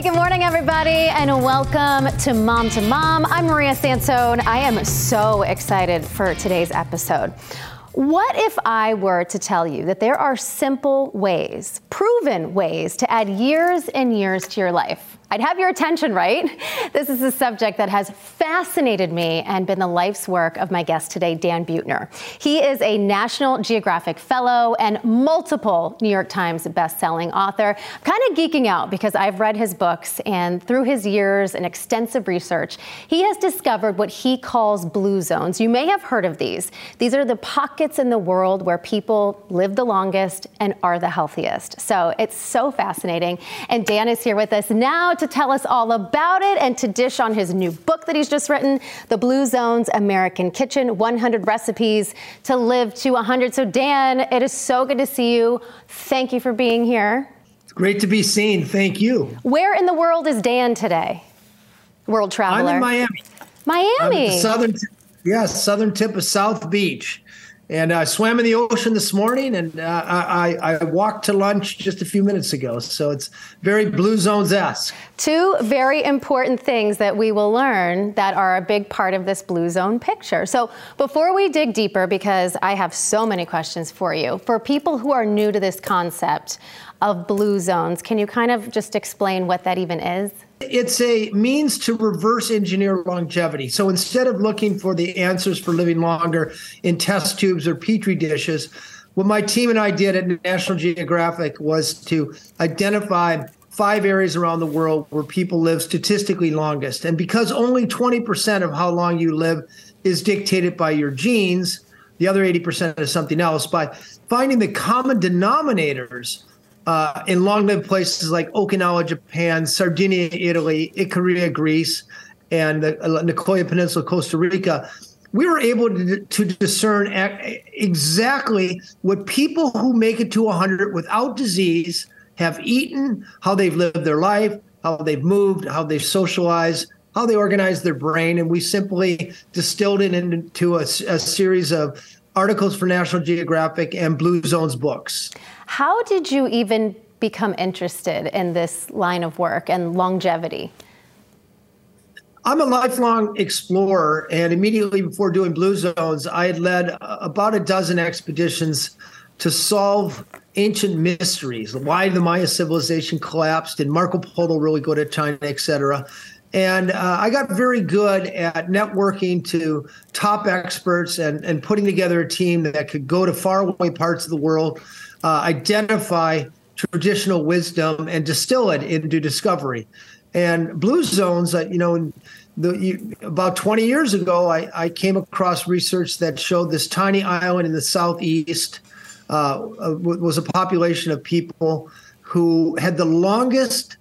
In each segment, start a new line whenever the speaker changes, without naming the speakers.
Good morning, everybody, and welcome to Mom to Mom. I'm Maria Sansone. I am so excited for today's episode. What if I were to tell you that there are simple ways, proven ways, to add years and years to your life? I'd have your attention, right? This is a subject that has fascinated me and been the life's work of my guest today, Dan Buettner. He is a National Geographic Fellow and multiple New York Times best-selling author. I'm kind of geeking out because I've read his books, and through his years and extensive research, he has discovered what he calls blue zones. You may have heard of these. These are the pockets in the world where people live the longest and are the healthiest. So it's so fascinating. And Dan is here with us now to tell us all about it and to dish on his new book that he's just written, The Blue Zones American Kitchen 100 Recipes to Live to 100. So, Dan, it is so good to see you. Thank you for being here.
It's great to be seen. Thank you.
Where in the world is Dan today? World traveler.
I'm in Miami.
Miami.
southern, yeah, southern tip of South Beach. And I swam in the ocean this morning, and uh, I, I walked to lunch just a few minutes ago. So it's very Blue Zones esque.
Two very important things that we will learn that are a big part of this Blue Zone picture. So before we dig deeper, because I have so many questions for you, for people who are new to this concept of Blue Zones, can you kind of just explain what that even is?
It's a means to reverse engineer longevity. So instead of looking for the answers for living longer in test tubes or petri dishes, what my team and I did at National Geographic was to identify five areas around the world where people live statistically longest. And because only 20% of how long you live is dictated by your genes, the other 80% is something else. By finding the common denominators uh, in long-lived places like Okinawa, Japan, Sardinia, Italy, Icaria, Greece, and the uh, Nicoya Peninsula, Costa Rica, we were able to, to discern exactly what people who make it to 100 without disease have eaten, how they've lived their life, how they've moved, how they've socialized, how they organize their brain. And we simply distilled it into a, a series of articles for National Geographic and Blue Zones books.
How did you even become interested in this line of work and longevity?
I'm a lifelong explorer, and immediately before doing Blue Zones, I had led about a dozen expeditions to solve ancient mysteries. Why the Maya civilization collapsed? Did Marco Polo really go to China, et cetera? And uh, I got very good at networking to top experts and, and putting together a team that could go to faraway parts of the world uh, identify traditional wisdom and distill it into discovery. And blue zones, uh, you know, the, you, about 20 years ago, I, I, came across research that showed this tiny island in the southeast uh, uh was a population of people who had the longest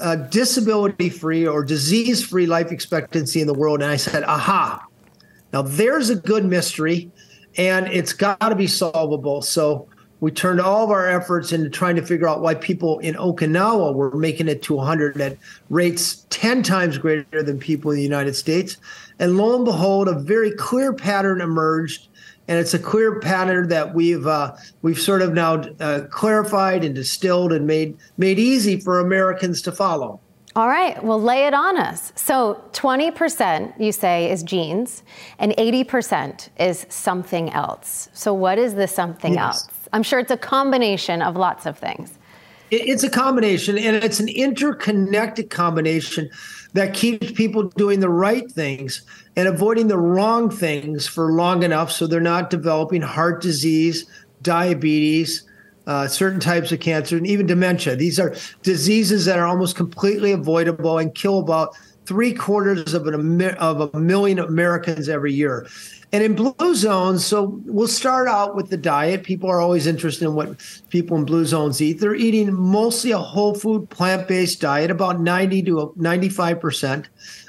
uh, disability free or disease free life expectancy in the world. And I said, aha, now there's a good mystery and it's got to be solvable. So we turned all of our efforts into trying to figure out why people in Okinawa were making it to 100 at rates 10 times greater than people in the United States. And lo and behold, a very clear pattern emerged. And it's a clear pattern that we've uh, we've sort of now uh, clarified and distilled and made made easy for Americans to follow.
All right, well, lay it on us. So, 20% you say is genes, and 80% is something else. So, what is the something yes. else? I'm sure it's a combination of lots of things.
It's a combination, and it's an interconnected combination that keeps people doing the right things and avoiding the wrong things for long enough so they're not developing heart disease, diabetes, uh, certain types of cancer, and even dementia. These are diseases that are almost completely avoidable and kill about three quarters of, an, of a million Americans every year. And in blue zones, so we'll start out with the diet. People are always interested in what people in blue zones eat. They're eating mostly a whole food, plant based diet, about 90 to 95%.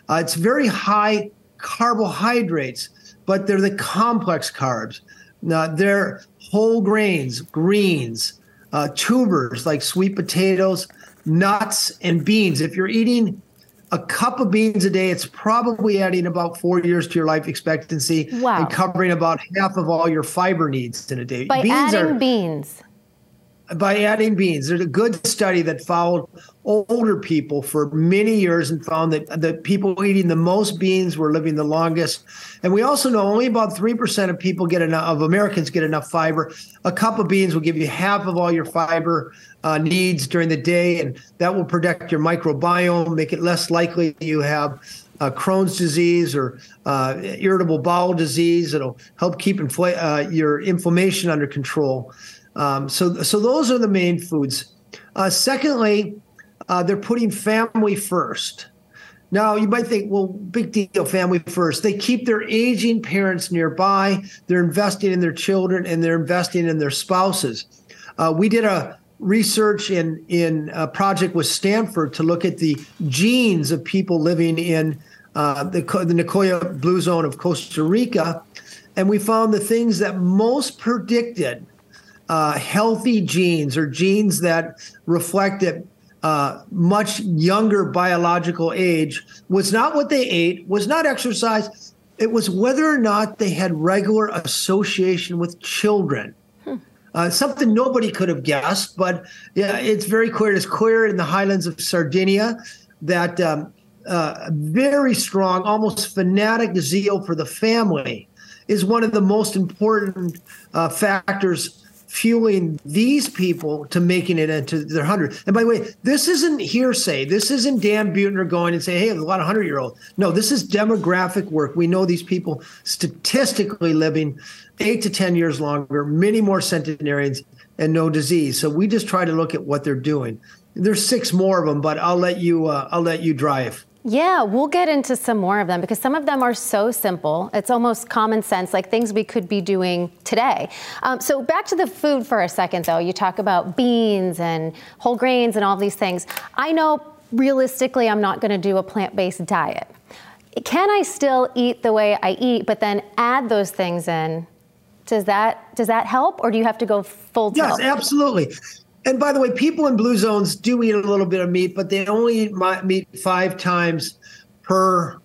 Uh, it's very high carbohydrates, but they're the complex carbs. Now, they're whole grains, greens, uh, tubers like sweet potatoes, nuts, and beans. If you're eating a cup of beans a day, it's probably adding about four years to your life expectancy
wow.
and covering about half of all your fiber needs in a day.
By beans adding are, beans.
By adding beans. There's a good study that followed older people for many years and found that the people eating the most beans were living the longest. And we also know only about 3% of people get enough, of Americans get enough fiber. A cup of beans will give you half of all your fiber uh, needs during the day, and that will protect your microbiome, make it less likely you have uh, Crohn's disease or uh, irritable bowel disease. It'll help keep infl- uh, your inflammation under control. Um, so, so those are the main foods. Uh, secondly, uh, they're putting family first. Now, you might think, well, big deal, family first. They keep their aging parents nearby. They're investing in their children and they're investing in their spouses. Uh, we did a research in in a project with Stanford to look at the genes of people living in uh, the, the Nicoya Blue Zone of Costa Rica, and we found the things that most predicted uh, healthy genes or genes that reflected uh, much younger biological age was not what they ate, was not exercise. It was whether or not they had regular association with children. Hmm. Uh, something nobody could have guessed, but yeah, it's very clear. It's clear in the highlands of Sardinia that um, uh, very strong, almost fanatic zeal for the family is one of the most important uh, factors fueling these people to making it into their hundred. And by the way, this isn't hearsay. This isn't Dan Buettner going and saying, "Hey, a lot of hundred year olds." No, this is demographic work. We know these people statistically living eight to ten years longer, many more centenarians, and no disease. So we just try to look at what they're doing. There's six more of them, but I'll let you. Uh, I'll let you drive.
Yeah, we'll get into some more of them because some of them are so simple. It's almost common sense, like things we could be doing today. Um, so, back to the food for a second, though. You talk about beans and whole grains and all these things. I know realistically I'm not going to do a plant based diet. Can I still eat the way I eat, but then add those things in? Does that does that help, or do you have to go full?
Yes,
tilt?
absolutely. And by the way, people in blue zones do eat a little bit of meat, but they only eat meat five times per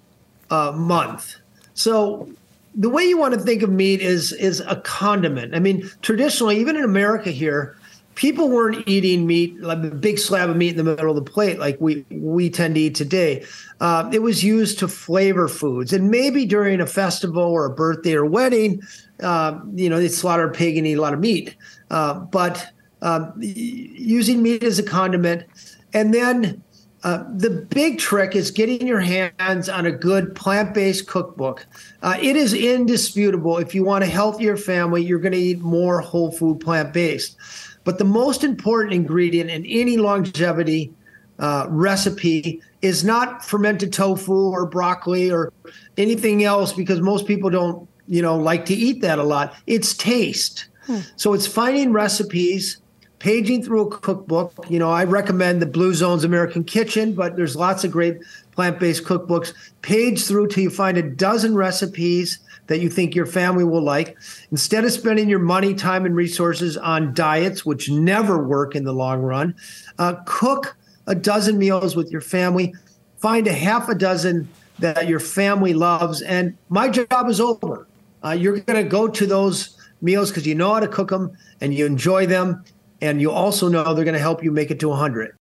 uh, month. So the way you want to think of meat is is a condiment. I mean, traditionally, even in America here, people weren't eating meat like a big slab of meat in the middle of the plate like we we tend to eat today. Uh, it was used to flavor foods, and maybe during a festival or a birthday or wedding, uh, you know, they slaughter a pig and eat a lot of meat. Uh, but um, using meat as a condiment. And then uh, the big trick is getting your hands on a good plant based cookbook. Uh, it is indisputable. If you want a healthier family, you're going to eat more whole food plant based. But the most important ingredient in any longevity uh, recipe is not fermented tofu or broccoli or anything else because most people don't you know like to eat that a lot it's taste hmm. so it's finding recipes paging through a cookbook. You know, I recommend the Blue Zones American Kitchen, but there's lots of great plant based cookbooks. Page through till you find a dozen recipes that you think your family will like. Instead of spending your money, time, and resources on diets, which never work in the long run, uh, cook a dozen meals with your family. Find a half a dozen that your family loves, and my job is over. Uh, you're going to go to those meals because you know how to cook them and you enjoy them and you also know they're going to help you make it to 100.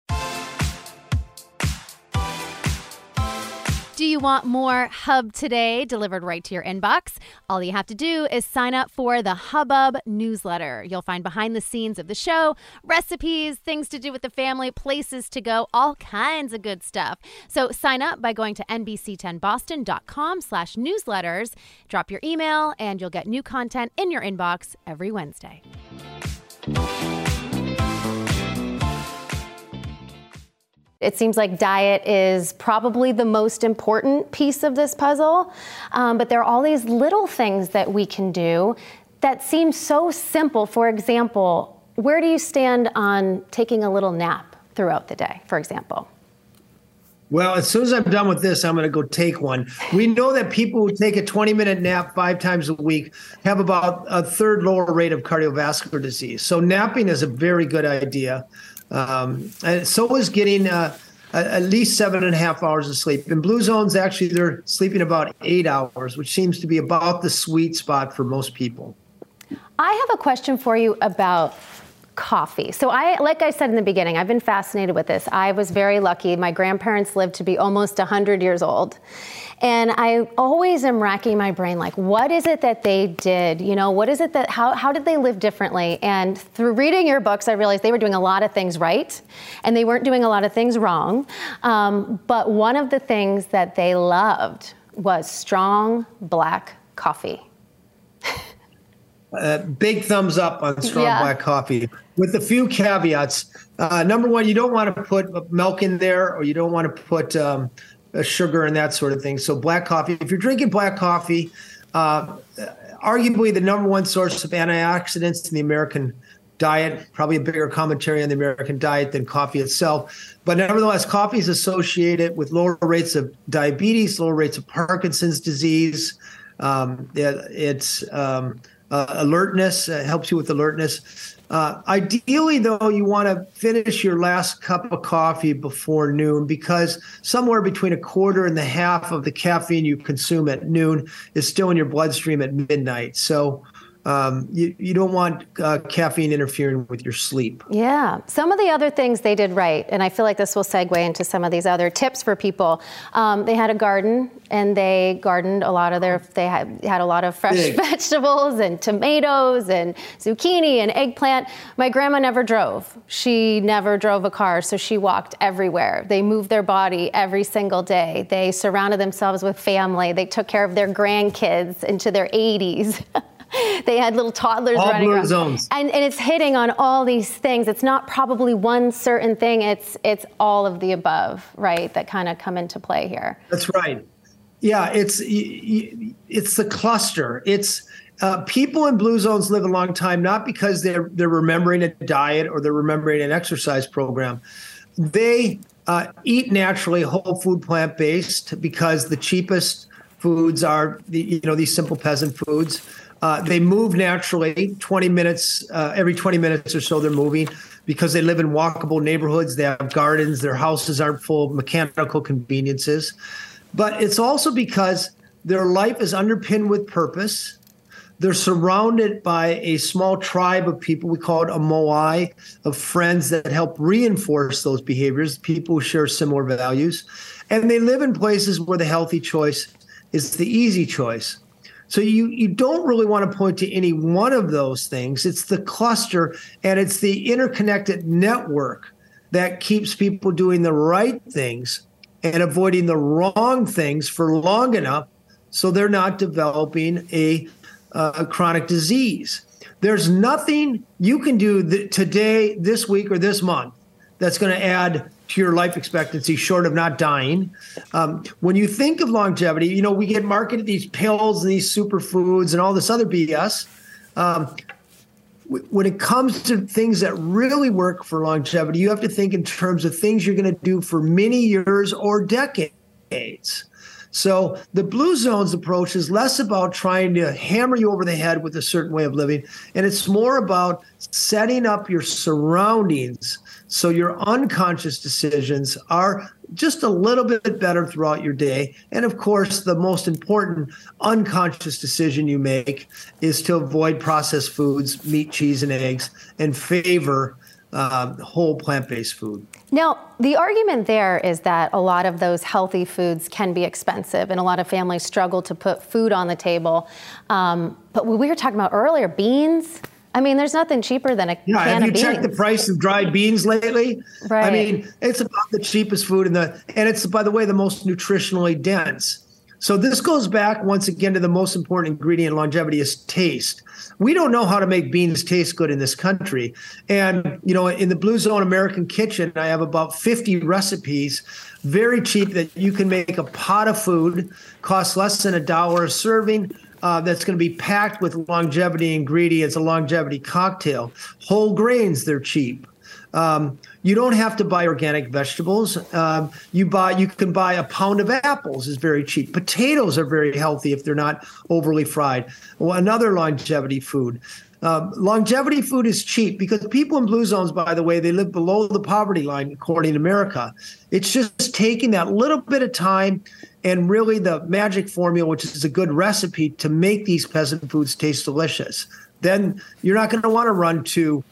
Do you want more Hub Today delivered right to your inbox? All you have to do is sign up for the Hubbub newsletter. You'll find behind the scenes of the show, recipes, things to do with the family, places to go, all kinds of good stuff. So sign up by going to nbc10boston.com slash newsletters. Drop your email and you'll get new content in your inbox every Wednesday. It seems like diet is probably the most important piece of this puzzle, um, but there are all these little things that we can do that seem so simple. For example, where do you stand on taking a little nap throughout the day, for example?
Well, as soon as I'm done with this, I'm going to go take one. We know that people who take a 20 minute nap five times a week have about a third lower rate of cardiovascular disease. So, napping is a very good idea. Um, and so is getting uh, at least seven and a half hours of sleep. In blue zones, actually, they're sleeping about eight hours, which seems to be about the sweet spot for most people.
I have a question for you about coffee. So I like I said in the beginning, I've been fascinated with this. I was very lucky. My grandparents lived to be almost 100 years old. And I always am racking my brain like what is it that they did? You know, what is it that how how did they live differently? And through reading your books, I realized they were doing a lot of things right and they weren't doing a lot of things wrong. Um, but one of the things that they loved was strong black coffee.
Uh, big thumbs up on strong yeah. black coffee with a few caveats. Uh, number one, you don't want to put milk in there, or you don't want to put um, sugar and that sort of thing. So, black coffee, if you're drinking black coffee, uh, arguably the number one source of antioxidants in the American diet, probably a bigger commentary on the American diet than coffee itself. But nevertheless, coffee is associated with lower rates of diabetes, lower rates of Parkinson's disease. Um, it, it's um, uh, alertness, uh, helps you with alertness. Uh, ideally, though, you want to finish your last cup of coffee before noon because somewhere between a quarter and the half of the caffeine you consume at noon is still in your bloodstream at midnight. So, um, you, you don't want uh, caffeine interfering with your sleep.
Yeah. Some of the other things they did right, and I feel like this will segue into some of these other tips for people. Um, they had a garden and they gardened a lot of their, they had, had a lot of fresh Big. vegetables and tomatoes and zucchini and eggplant. My grandma never drove. She never drove a car, so she walked everywhere. They moved their body every single day. They surrounded themselves with family. They took care of their grandkids into their 80s. they had little toddlers
all
running around.
zones.
And, and it's hitting on all these things. It's not probably one certain thing. It's it's all of the above, right? That kind of come into play here.
That's right. Yeah, it's it's the cluster. It's uh, people in blue zones live a long time not because they're they're remembering a diet or they're remembering an exercise program. They uh, eat naturally, whole food, plant based because the cheapest foods are the, you know these simple peasant foods. Uh, they move naturally 20 minutes, uh, every 20 minutes or so, they're moving because they live in walkable neighborhoods. They have gardens, their houses aren't full of mechanical conveniences. But it's also because their life is underpinned with purpose. They're surrounded by a small tribe of people, we call it a moai, of friends that help reinforce those behaviors, people who share similar values. And they live in places where the healthy choice is the easy choice. So you you don't really want to point to any one of those things. It's the cluster and it's the interconnected network that keeps people doing the right things and avoiding the wrong things for long enough so they're not developing a, uh, a chronic disease. There's nothing you can do th- today, this week, or this month that's going to add to your life expectancy short of not dying. Um, when you think of longevity, you know, we get marketed these pills and these superfoods and all this other BS. Um, when it comes to things that really work for longevity, you have to think in terms of things you're going to do for many years or decades. So the Blue Zones approach is less about trying to hammer you over the head with a certain way of living, and it's more about setting up your surroundings so your unconscious decisions are just a little bit better throughout your day. And of course, the most important unconscious decision you make is to avoid processed foods, meat, cheese, and eggs, and favor uh, whole plant based food.
Now, the argument there is that a lot of those healthy foods can be expensive, and a lot of families struggle to put food on the table. Um, but we were talking about earlier, beans, I mean, there's nothing cheaper than a
yeah,
can
have you checked the price of dried beans lately?
Right.
I mean, it's about the cheapest food in the, and it's by the way the most nutritionally dense. So this goes back once again to the most important ingredient in longevity is taste. We don't know how to make beans taste good in this country. And you know, in the Blue Zone American Kitchen, I have about 50 recipes, very cheap that you can make a pot of food, costs less than a dollar a serving uh, that's going to be packed with longevity ingredients, a longevity cocktail. Whole grains, they're cheap. Um, you don't have to buy organic vegetables. Um, you buy, you can buy a pound of apples is very cheap. Potatoes are very healthy if they're not overly fried. Well, another longevity food. Um, longevity food is cheap because people in blue zones, by the way, they live below the poverty line, according to America. It's just taking that little bit of time and really the magic formula, which is a good recipe to make these peasant foods taste delicious. Then you're not going to want to run to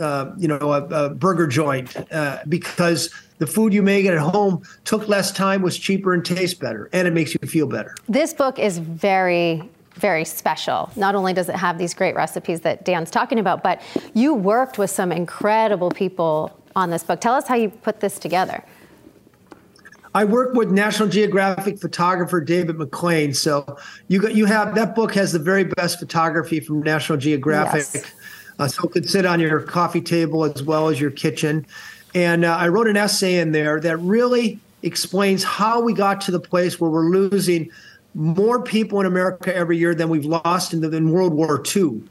uh, you know, a, a burger joint uh, because the food you make at home took less time, was cheaper, and tastes better, and it makes you feel better.
This book is very very special. Not only does it have these great recipes that Dan's talking about, but you worked with some incredible people on this book. Tell us how you put this together.
I work with National Geographic photographer David McLain. So you got, you have that book has the very best photography from National Geographic. Yes. Uh, so it could sit on your coffee table as well as your kitchen. And uh, I wrote an essay in there that really explains how we got to the place where we're losing more people in America every year than we've lost in, the, in World War II.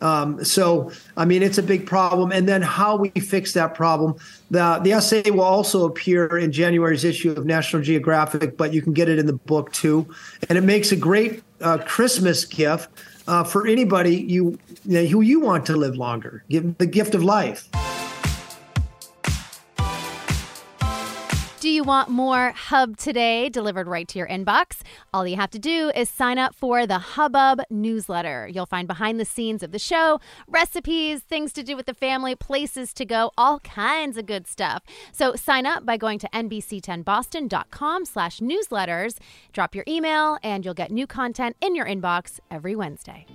Um, so, I mean, it's a big problem. And then how we fix that problem. The, the essay will also appear in January's issue of National Geographic, but you can get it in the book too. And it makes a great uh, Christmas gift uh, for anybody you, you know, who you want to live longer. Give the gift of life.
You want more Hub Today delivered right to your inbox? All you have to do is sign up for the Hubbub newsletter. You'll find behind the scenes of the show, recipes, things to do with the family, places to go, all kinds of good stuff. So sign up by going to nbc10boston.com slash newsletters. Drop your email and you'll get new content in your inbox every Wednesday.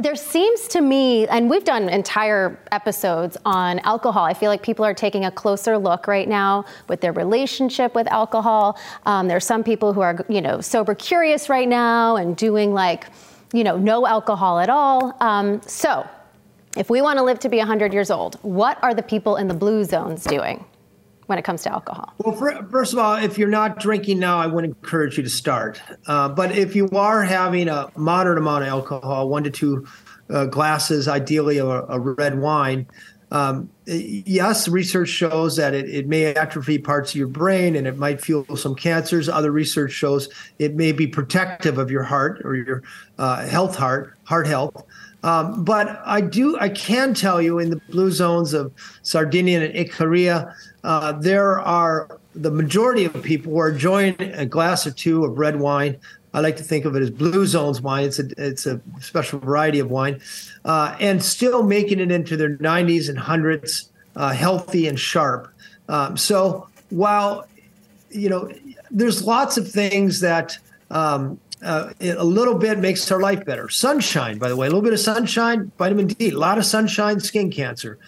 There seems to me, and we've done entire episodes on alcohol. I feel like people are taking a closer look right now with their relationship with alcohol. Um, there are some people who are, you know, sober curious right now and doing like, you know, no alcohol at all. Um, so, if we want to live to be 100 years old, what are the people in the blue zones doing? When it comes to alcohol?
Well, for, first of all, if you're not drinking now, I would encourage you to start. Uh, but if you are having a moderate amount of alcohol, one to two uh, glasses, ideally a, a red wine, um, yes, research shows that it, it may atrophy parts of your brain and it might fuel some cancers. Other research shows it may be protective of your heart or your uh, health heart, heart health. Um, but I do, I can tell you in the blue zones of Sardinia and Icaria, uh, there are the majority of people who are enjoying a glass or two of red wine. I like to think of it as blue zones wine. It's a it's a special variety of wine, uh, and still making it into their 90s and hundreds, uh, healthy and sharp. Um, so while you know, there's lots of things that um, uh, a little bit makes our life better. Sunshine, by the way, a little bit of sunshine, vitamin D, a lot of sunshine, skin cancer.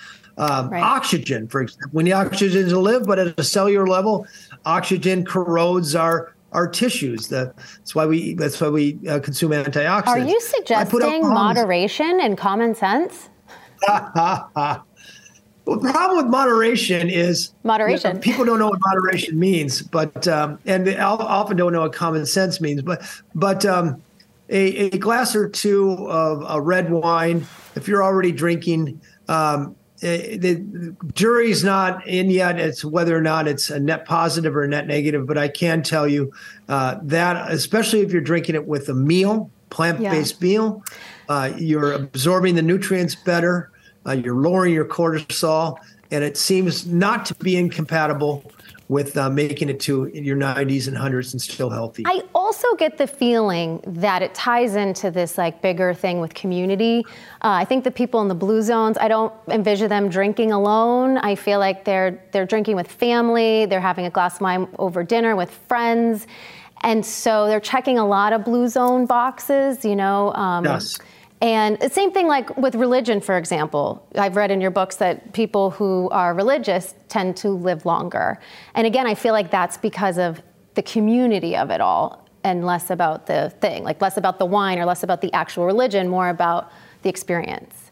Um, right. Oxygen, for example, we need oxygen to live, but at a cellular level, oxygen corrodes our our tissues. That's why we that's why we uh, consume antioxidants. Are
you suggesting moderation and common sense?
Well, the problem with moderation is
moderation.
You know, people don't know what moderation means, but um, and they often don't know what common sense means. But but um, a, a, glass or two of a red wine, if you're already drinking, um, the jury's not in yet as whether or not it's a net positive or a net negative. But I can tell you uh, that, especially if you're drinking it with a meal, plant-based yeah. meal, uh, you're absorbing the nutrients better. Uh, you're lowering your cortisol, and it seems not to be incompatible with uh, making it to your 90s and 100s and still healthy.
I also get the feeling that it ties into this like bigger thing with community. Uh, I think the people in the blue zones, I don't envision them drinking alone. I feel like they're they're drinking with family, they're having a glass of wine over dinner with friends, and so they're checking a lot of blue zone boxes. You know.
Um, yes
and same thing like with religion, for example. I've read in your books that people who are religious tend to live longer. And again, I feel like that's because of the community of it all and less about the thing, like less about the wine or less about the actual religion, more about the experience.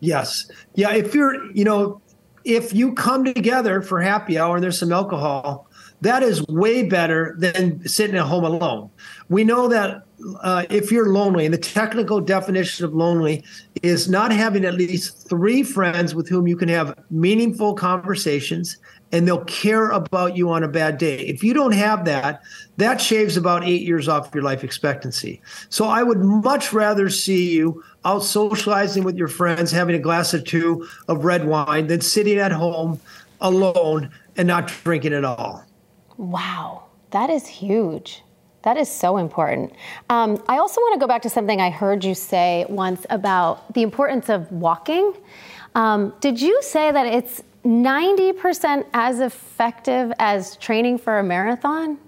Yes. Yeah. If you're, you know, if you come together for happy hour and there's some alcohol, that is way better than sitting at home alone. We know that uh, if you're lonely, and the technical definition of lonely is not having at least three friends with whom you can have meaningful conversations and they'll care about you on a bad day. If you don't have that, that shaves about eight years off your life expectancy. So I would much rather see you out socializing with your friends, having a glass or two of red wine, than sitting at home alone and not drinking at all.
Wow, that is huge. That is so important. Um, I also want to go back to something I heard you say once about the importance of walking. Um, did you say that it's 90% as effective as training for a marathon?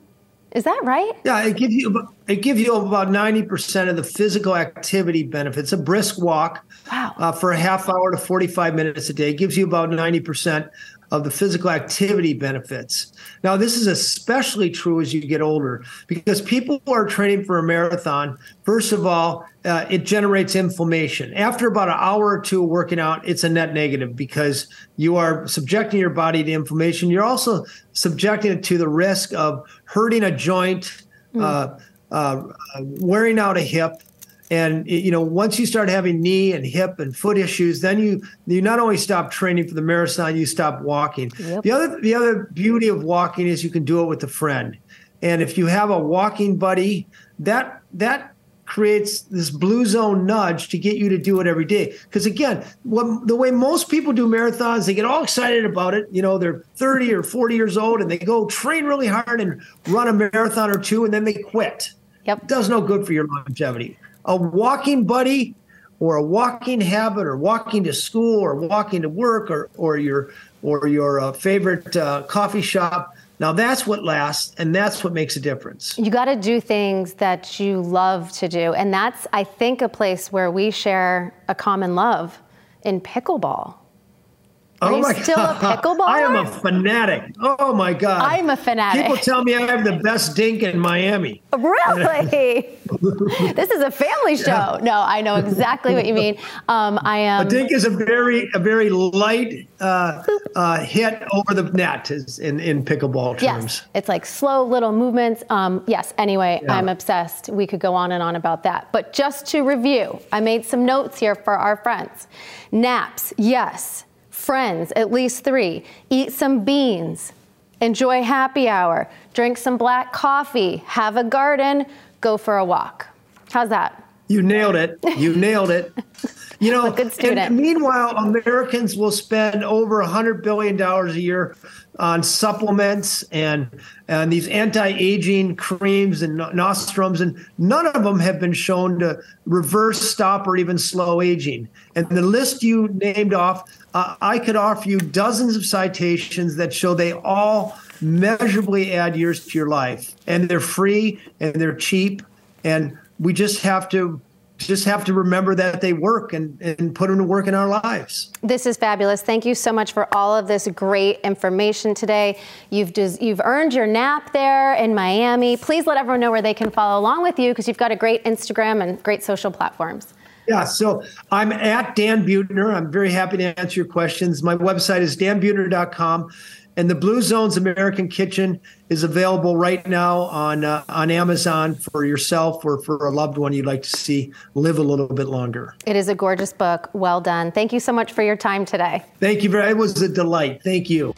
Is that right?
Yeah, it gives you it gives you about ninety percent of the physical activity benefits. A brisk walk
wow.
uh, for a half hour to forty five minutes a day gives you about ninety percent of the physical activity benefits. Now, this is especially true as you get older because people who are training for a marathon, first of all, uh, it generates inflammation. After about an hour or two of working out, it's a net negative because you are subjecting your body to inflammation. You're also subjecting it to the risk of hurting a joint, mm. uh, uh, wearing out a hip, and you know once you start having knee and hip and foot issues then you you not only stop training for the marathon you stop walking. Yep. the other the other beauty of walking is you can do it with a friend. And if you have a walking buddy that that creates this blue zone nudge to get you to do it every day. Because again what, the way most people do marathons they get all excited about it. You know they're 30 or 40 years old and they go train really hard and run a marathon or two and then they quit.
Yep.
Does no good for your longevity a walking buddy or a walking habit or walking to school or walking to work or, or your or your uh, favorite uh, coffee shop. Now that's what lasts and that's what makes a difference.
You got to do things that you love to do. And that's i think a place where we share a common love in pickleball are oh you still God. a pickleballer? I
am a fanatic. Oh my God.
I'm a fanatic.
People tell me I have the best dink in Miami.
Really? this is a family show. Yeah. No, I know exactly what you mean. Um, I am.
A dink is a very a very light uh, uh, hit over the net is in, in pickleball terms.
Yes. It's like slow little movements. Um, yes. Anyway, yeah. I'm obsessed. We could go on and on about that. But just to review, I made some notes here for our friends. Naps, yes friends, at least three, eat some beans, enjoy happy hour, drink some black coffee, have a garden, go for a walk. How's that?
You nailed it. You nailed it. You know,
good student.
And meanwhile, Americans will spend over $100 billion a year on supplements and and these anti-aging creams and nostrums and none of them have been shown to reverse stop or even slow aging and the list you named off uh, i could offer you dozens of citations that show they all measurably add years to your life and they're free and they're cheap and we just have to just have to remember that they work and, and put them to work in our lives.
This is fabulous. Thank you so much for all of this great information today. You've des- you've earned your nap there in Miami. Please let everyone know where they can follow along with you because you've got a great Instagram and great social platforms.
Yeah, so I'm at Dan Buettner. I'm very happy to answer your questions. My website is danbuettner.com. And the Blue Zones American Kitchen is available right now on uh, on Amazon for yourself or for a loved one you'd like to see live a little bit longer.
It is a gorgeous book. Well done. Thank you so much for your time today.
Thank you very. It was a delight. Thank you.